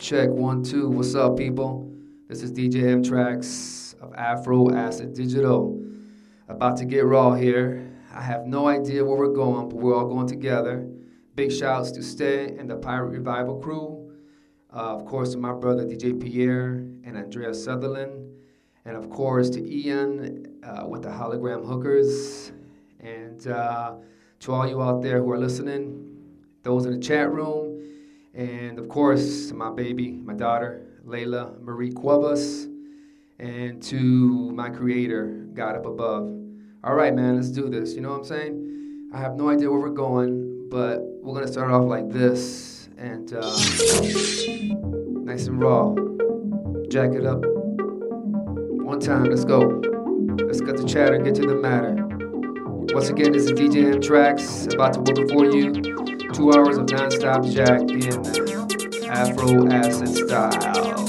Check one, two. What's up, people? This is DJ M-TRAXXX of Afro Acid Digital. About to get raw here. I have no idea where we're going, but we're all going together. Big shouts to Stay and the Pirate Revival crew. Uh, of course, to my brother DJ Pierre and Andrea Sutherland. And of course, to Ian uh, with the Hologram Hookers. And uh, to all you out there who are listening, those in the chat room, and of course, my baby, my daughter, Layla Marie Cuevas, and to my creator, God up above. All right, man, let's do this. You know what I'm saying? I have no idea where we're going, but we're gonna start off like this, and uh, nice and raw. Jack it up. One time, let's go. Let's cut the chatter, and get to the matter. Once again, this is DJ M-TRAXXX, about to work for you. Two hours of non-stop jack in Afro acid style.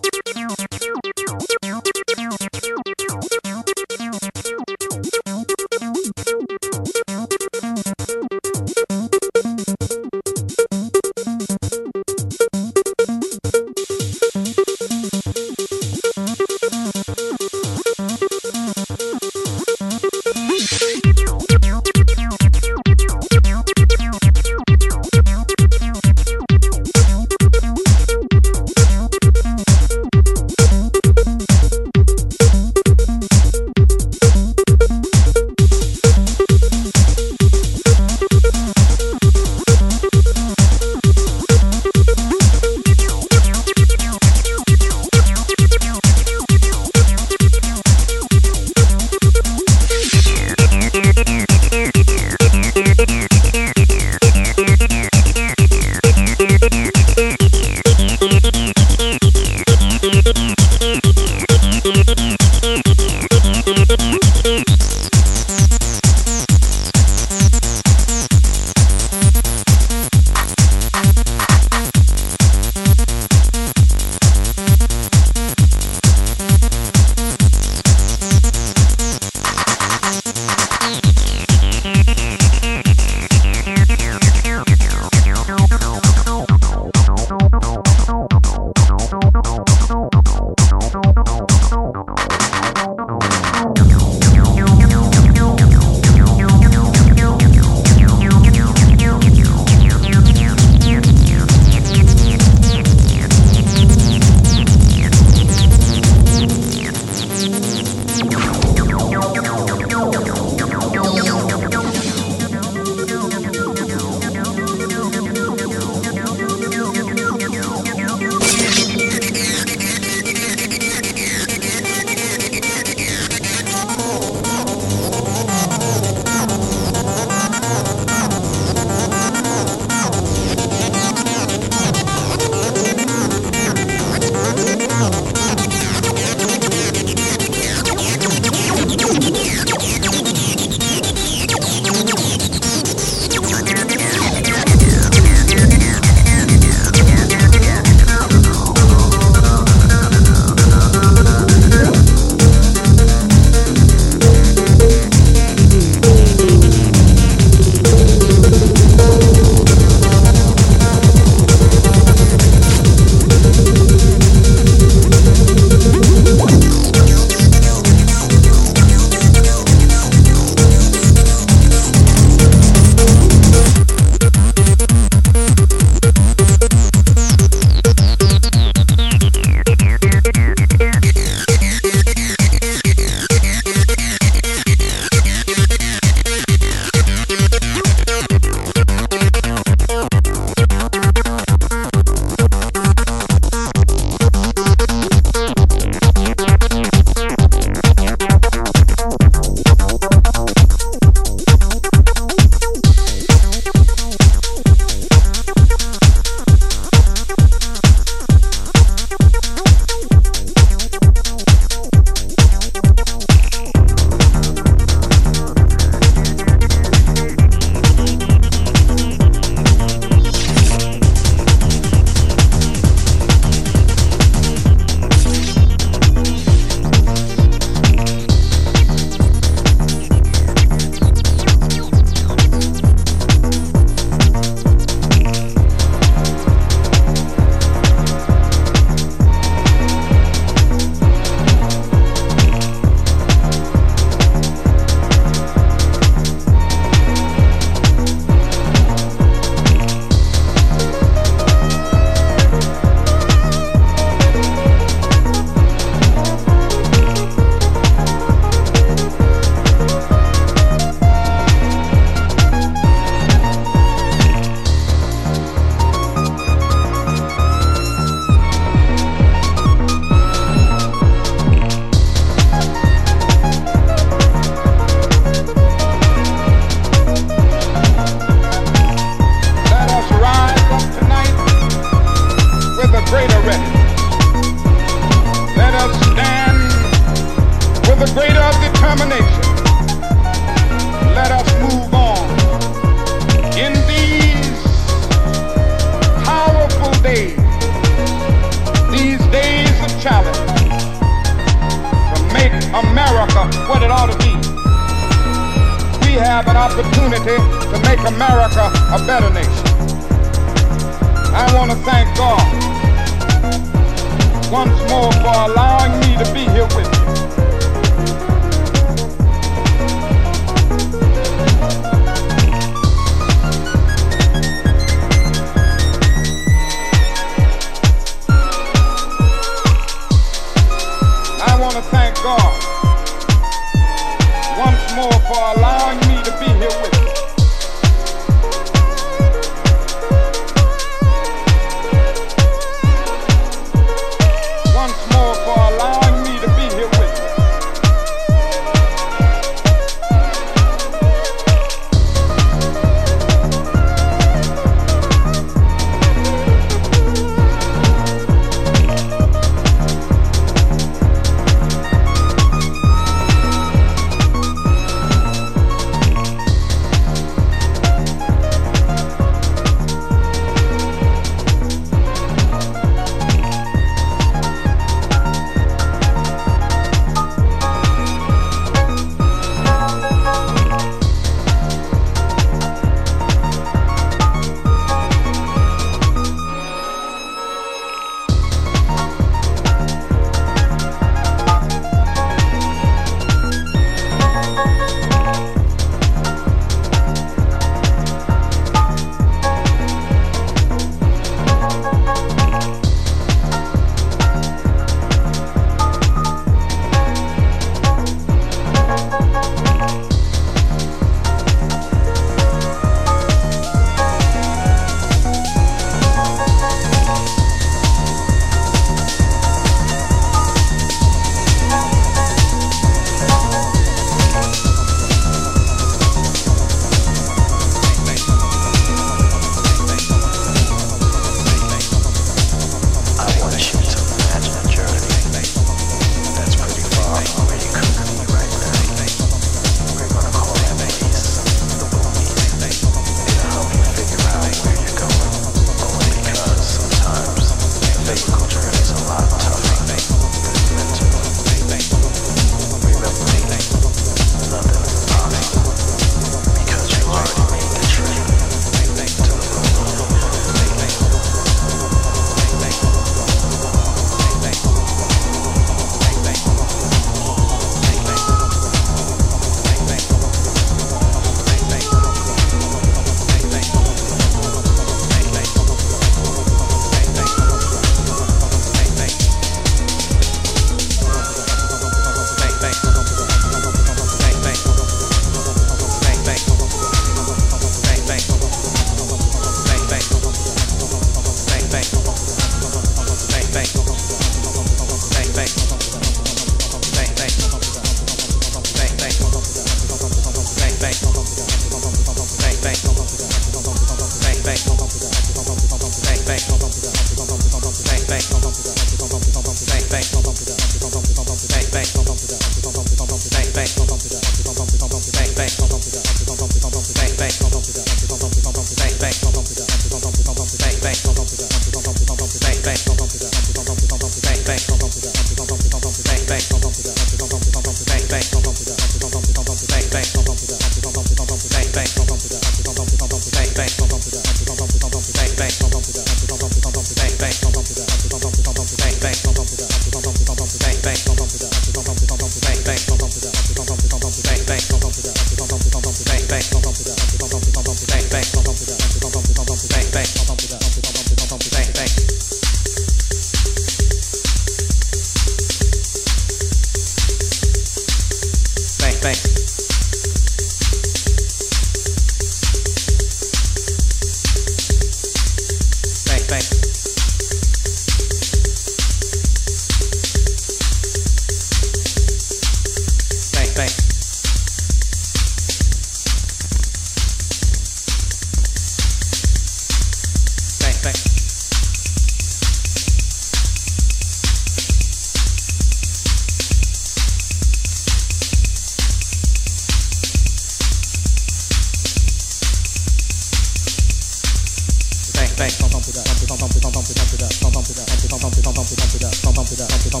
To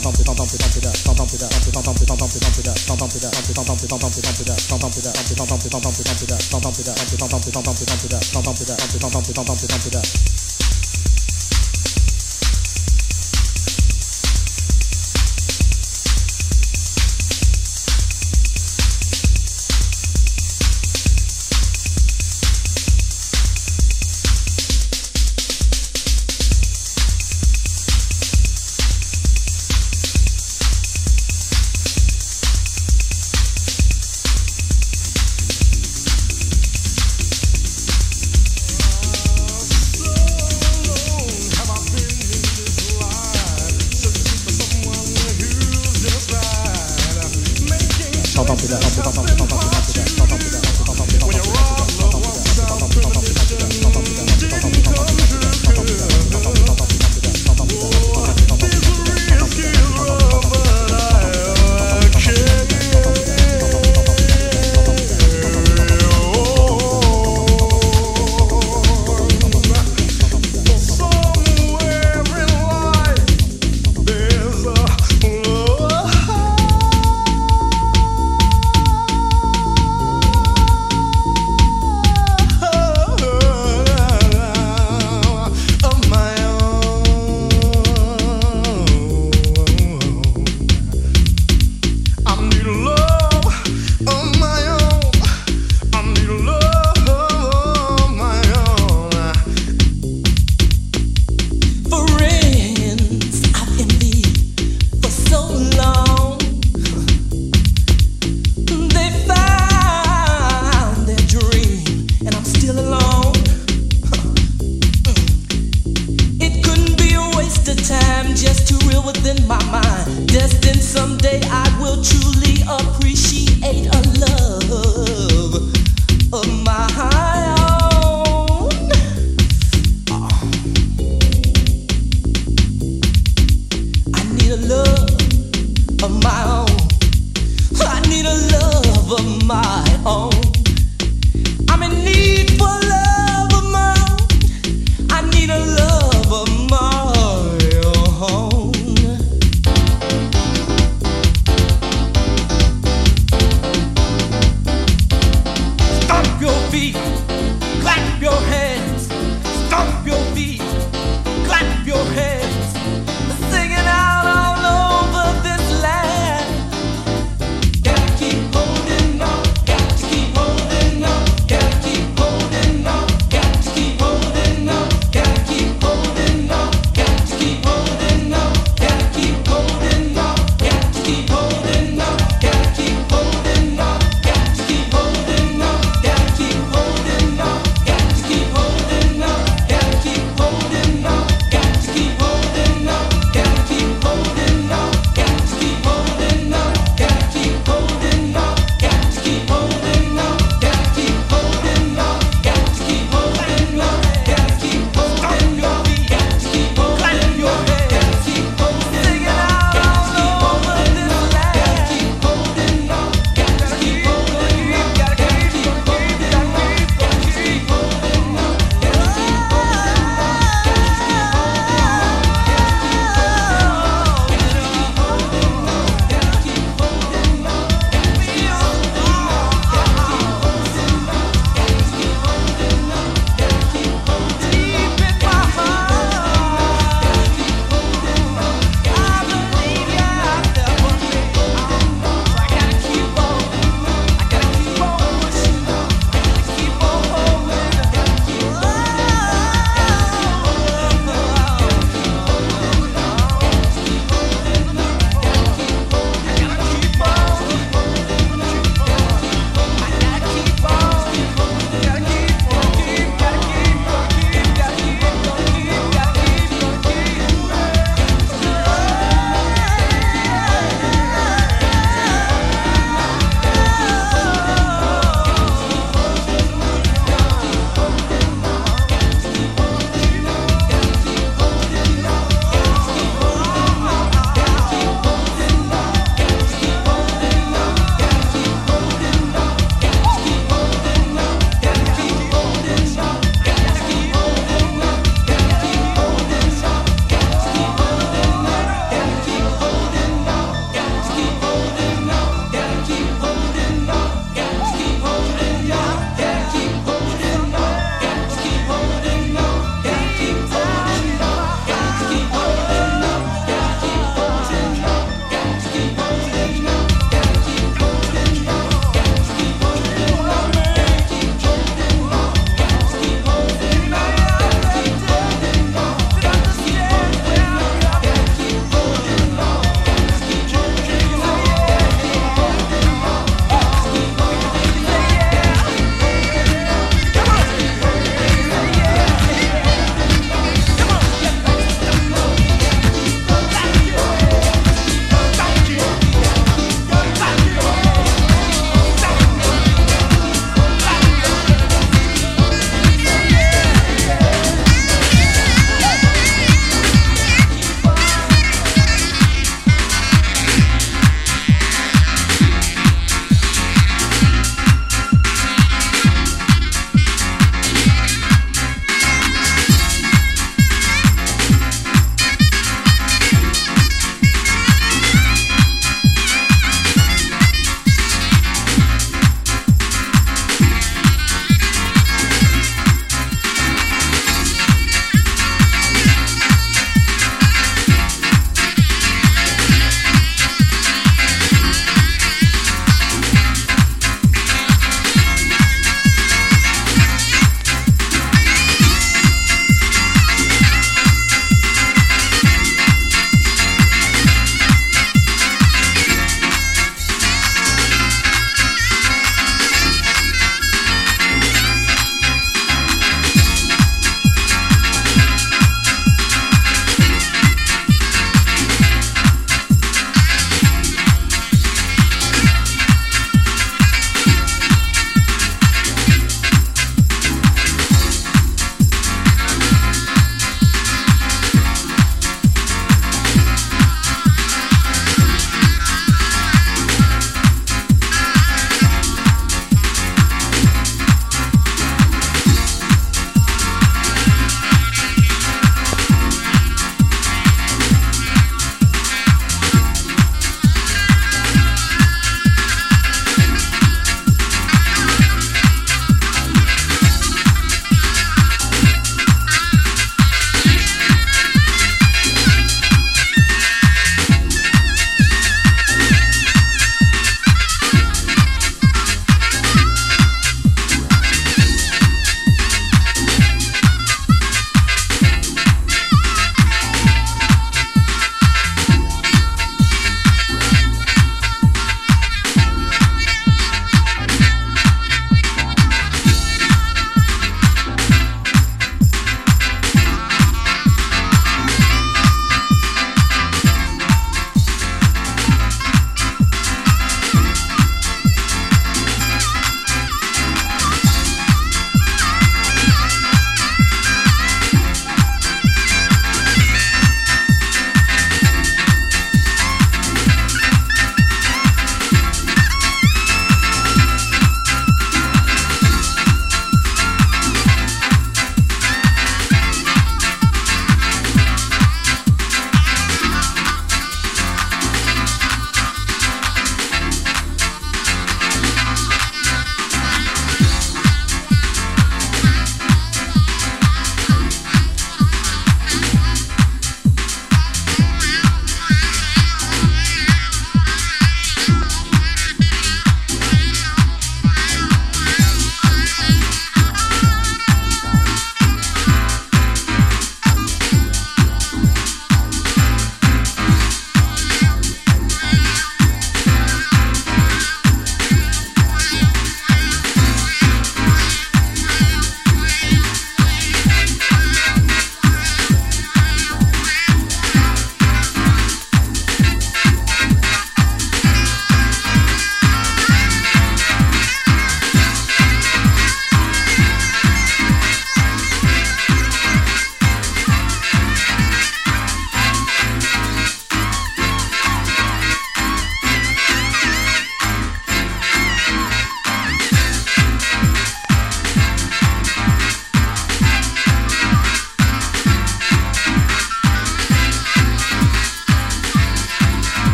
keep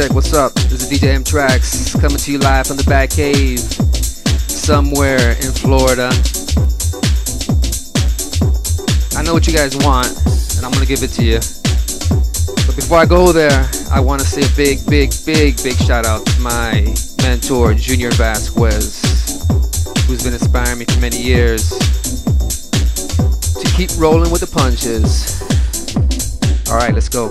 check. What's up? This is DJ M-TRAXXX coming to you live from the Bat Cave, somewhere in Florida. I know what you guys want, and I'm gonna give it to you. But before I go there, I want to say a big, big, big, big shout out to my mentor, Junior Vasquez, who's been inspiring me for many years to keep rolling with the punches. All right, let's go.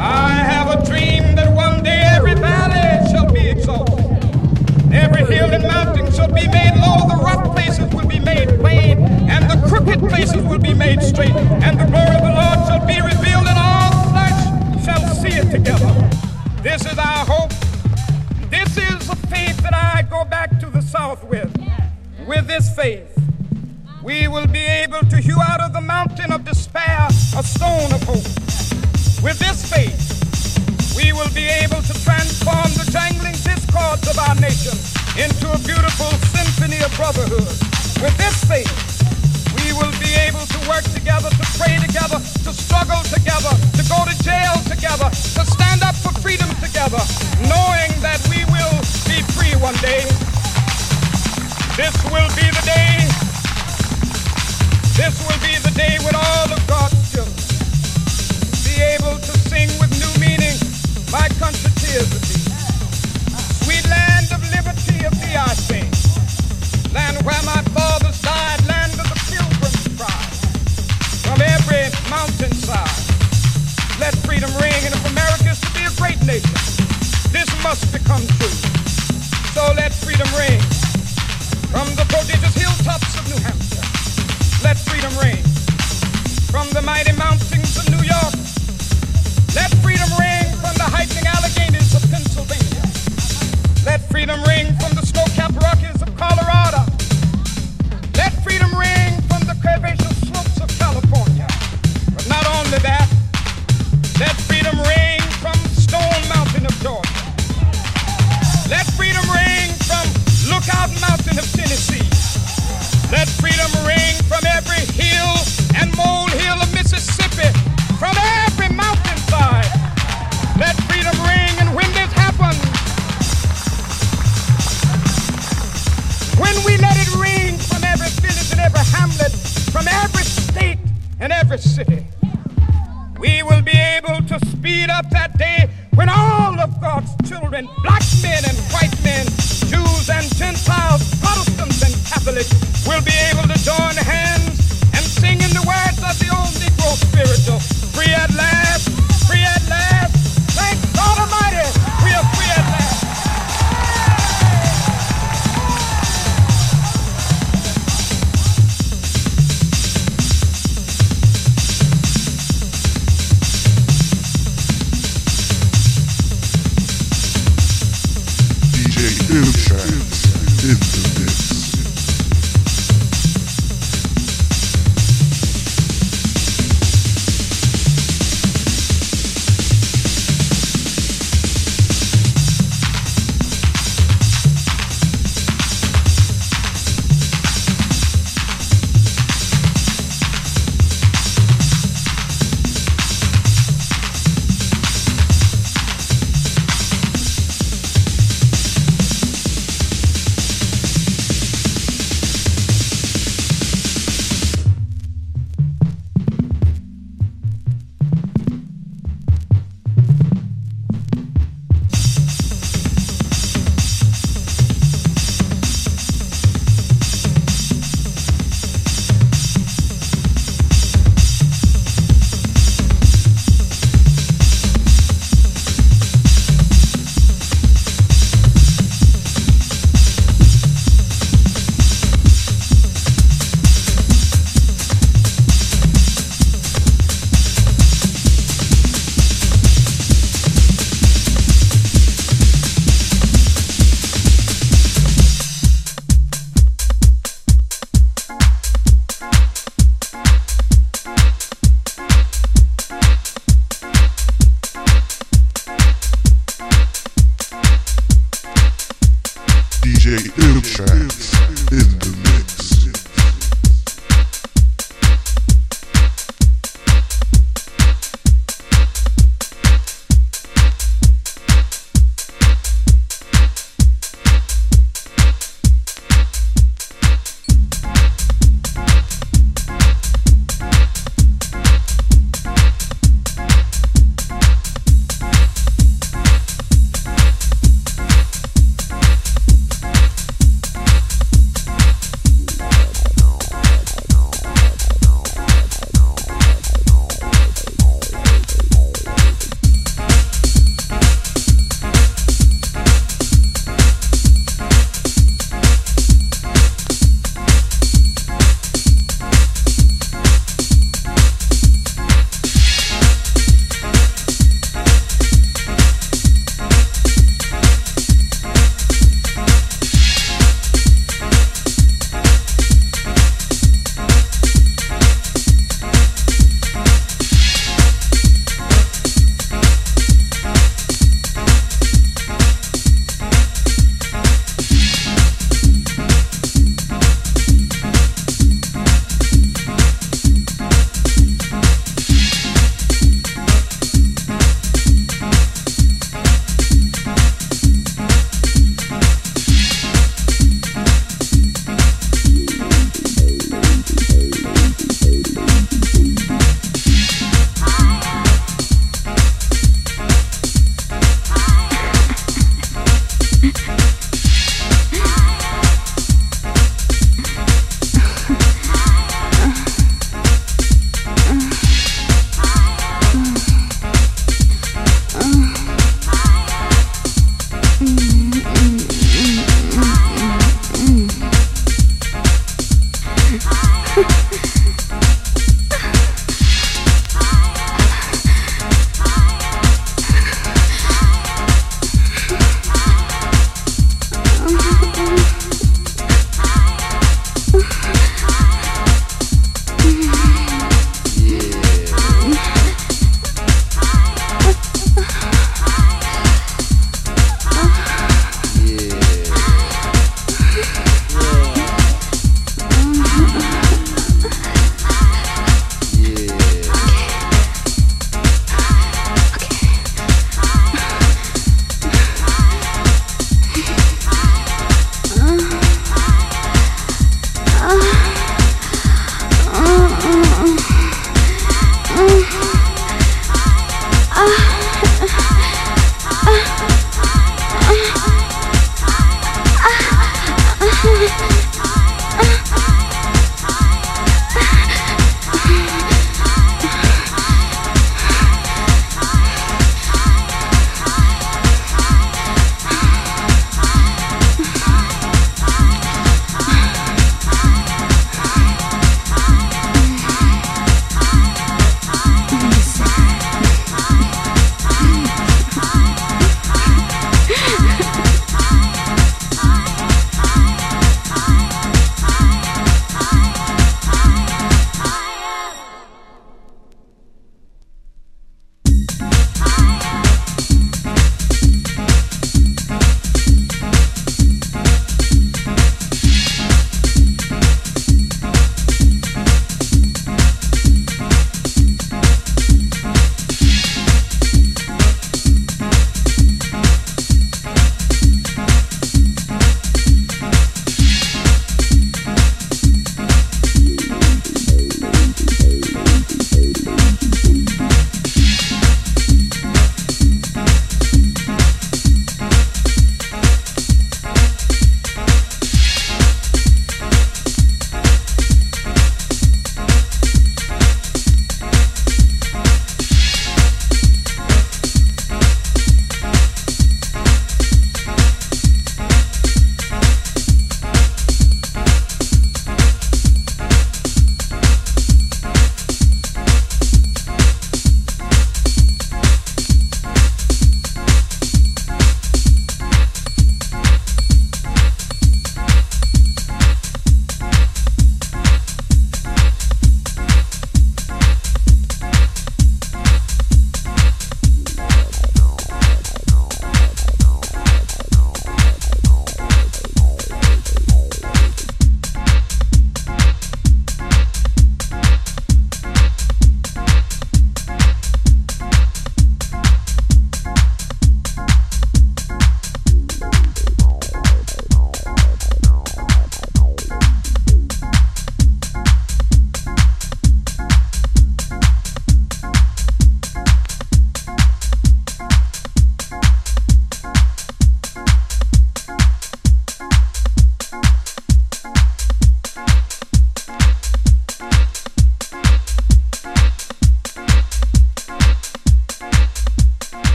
I have a dream that one day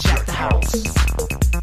Jack the house.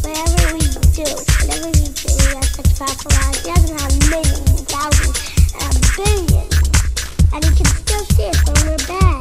whatever we do, whatever we do, we have to capitalize. He thousands and billions. And he can still see us when we're.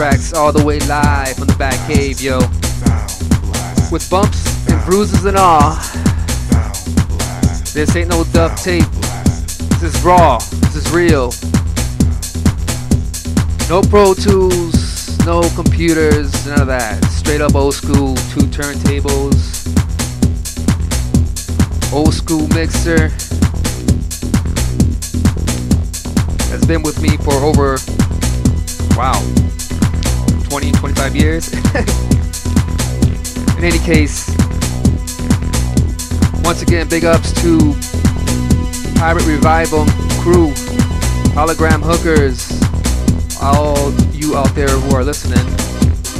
Tracks all the way live from the back cave, yo. With bumps and bruises and all. This ain't no dub tape. This is raw. This is real. No Pro Tools, no computers, none of that. Straight up old school, two turntables, old school mixer. Has been with me for over, wow, 20, 25 years. In any case, once again, big ups to Pirate Revival crew, hologram hookers, all you out there who are listening,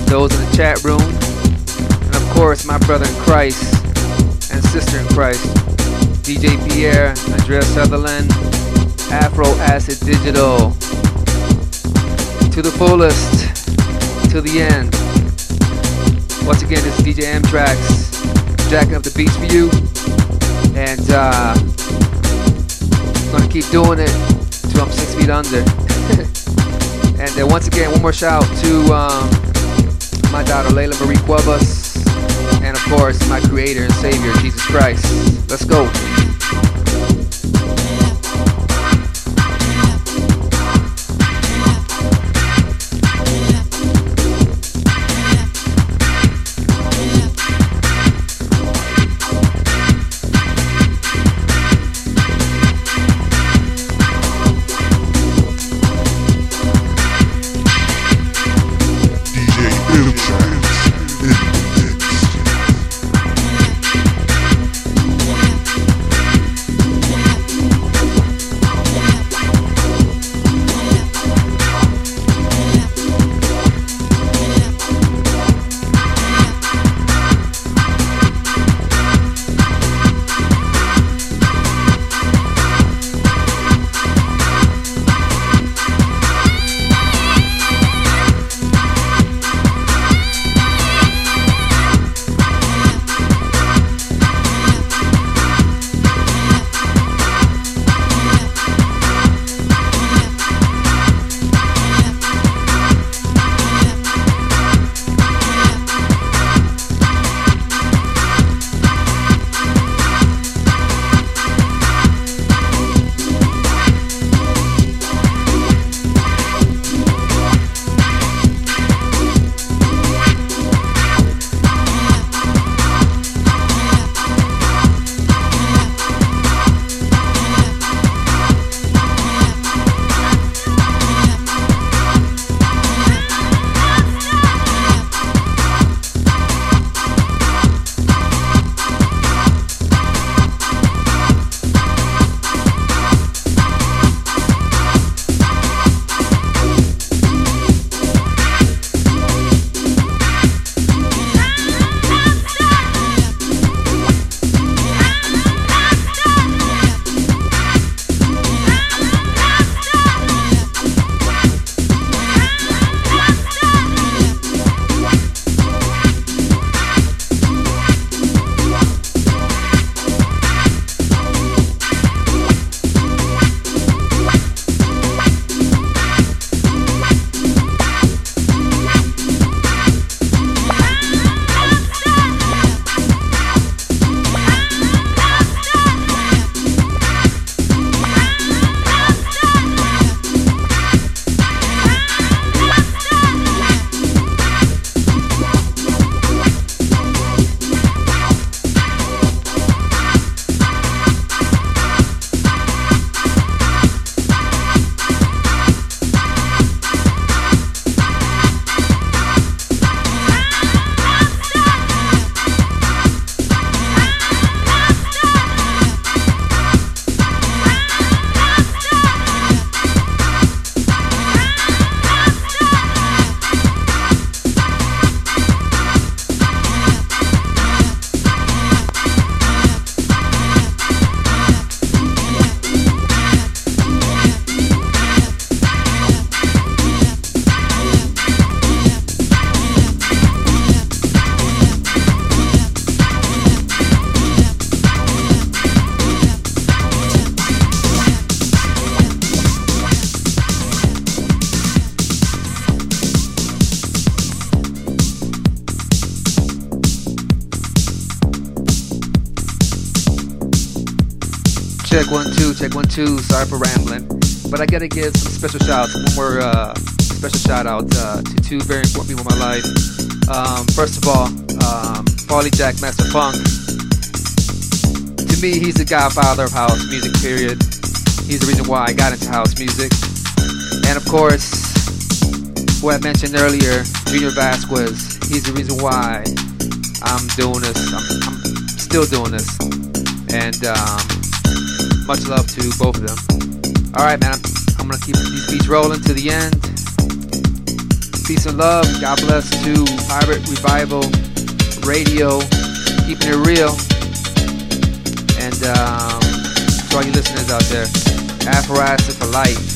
those in the chat room, and of course, my brother in Christ and sister in Christ, DJ Pierre, Andrea Sutherland, Afro Acid Digital. To the fullest till the end. Once again, this is DJ M-TRAXXX, jacking up the beats for you. And uh, gonna keep doing it till I'm six feet under. and then once again, one more shout to um, my daughter Layla Marie Cuevas, and of course, my creator and savior, Jesus Christ. Let's go. Check one two. Sorry for rambling, but I gotta give some special shouts. One more uh, special shout out uh, to two very important people in my life. Um, first of all, um, Farley Jackmaster Funk. To me, he's the godfather of house music. Period. He's the reason why I got into house music, and of course, who I mentioned earlier, Junior Vasquez. He's the reason why I'm doing this. I'm, I'm still doing this, and um, much love to both of them. All right, man. I'm, I'm gonna keep these beats rolling to the end. Peace and love. God bless to Pirate Revival Radio, keeping it real. And um, to all you listeners out there, Afro Acid for life.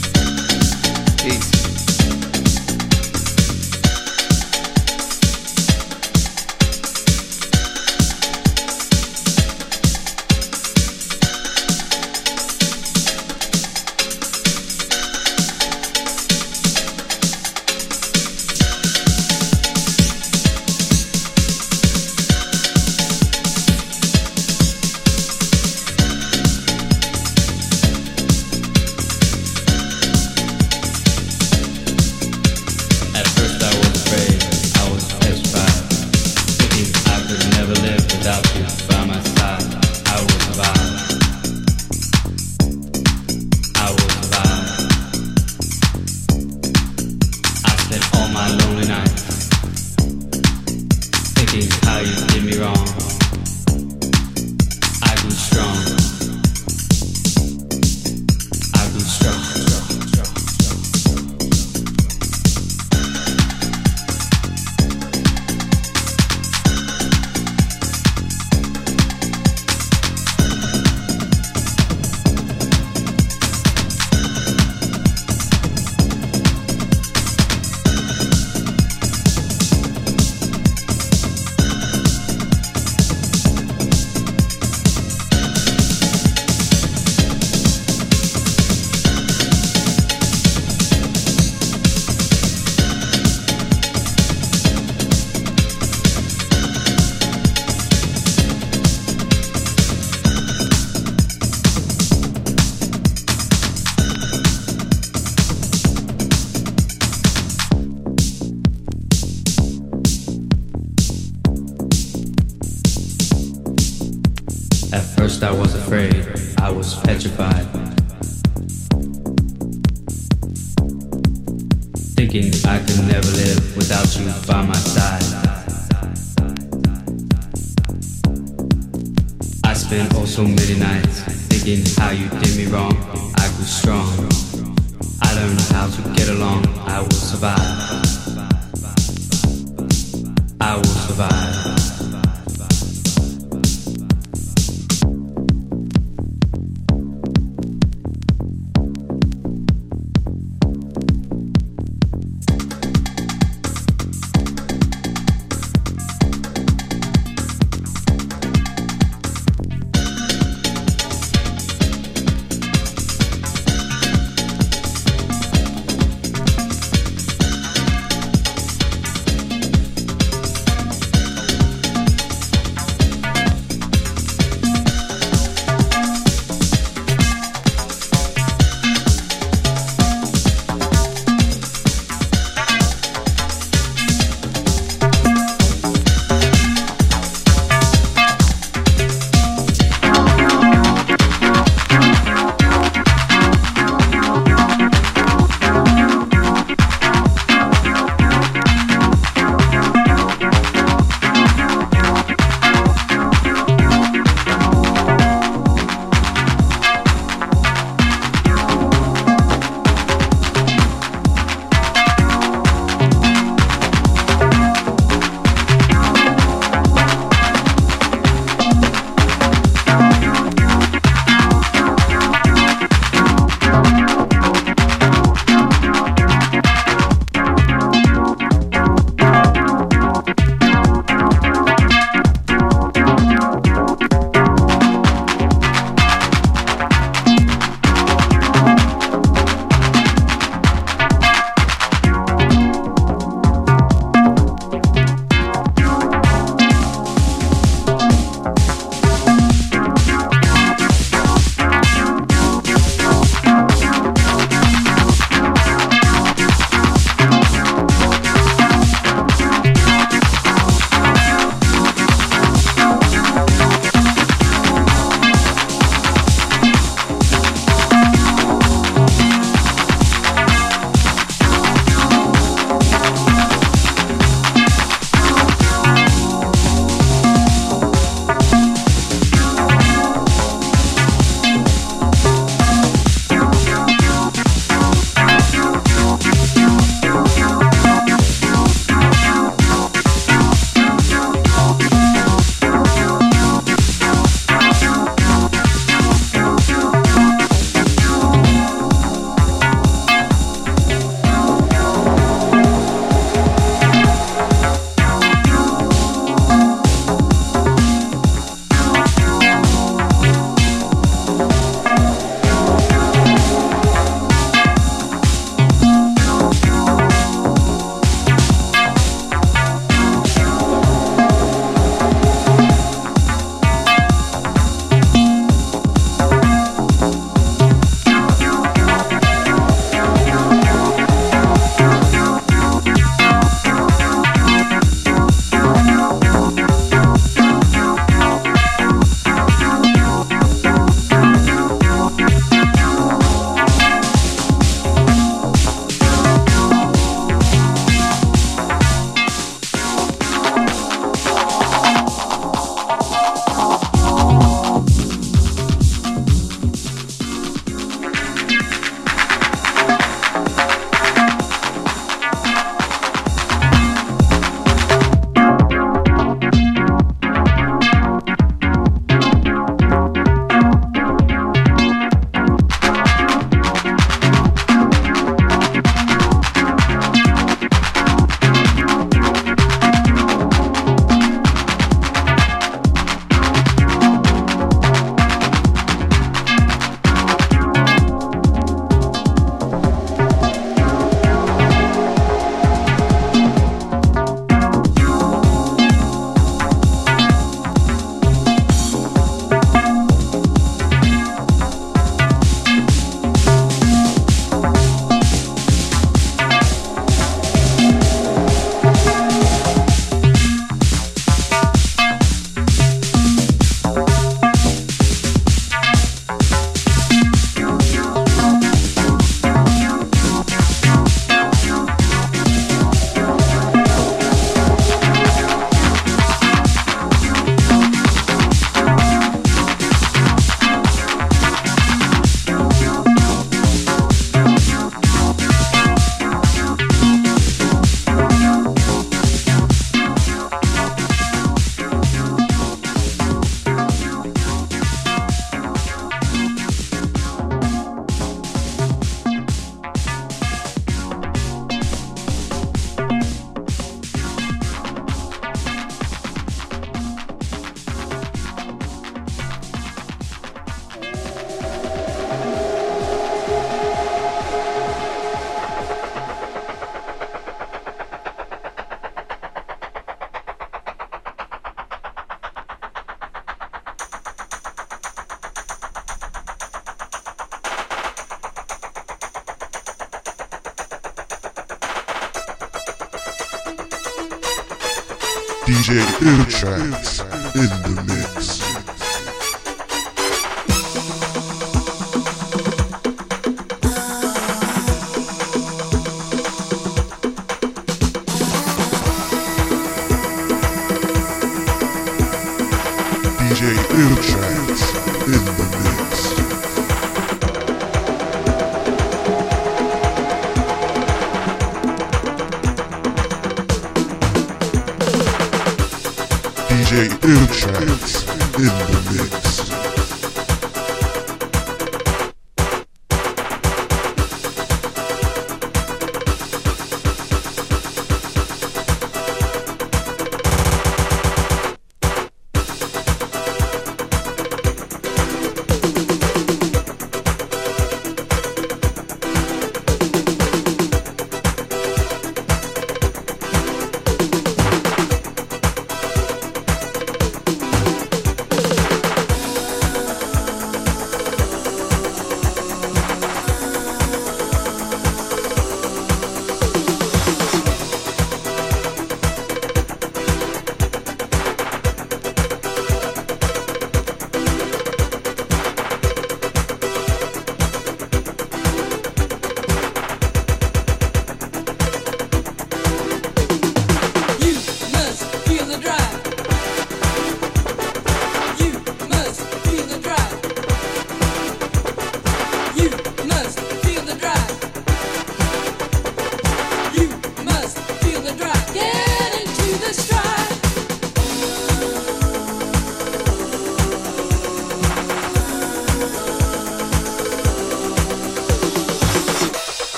Iltrax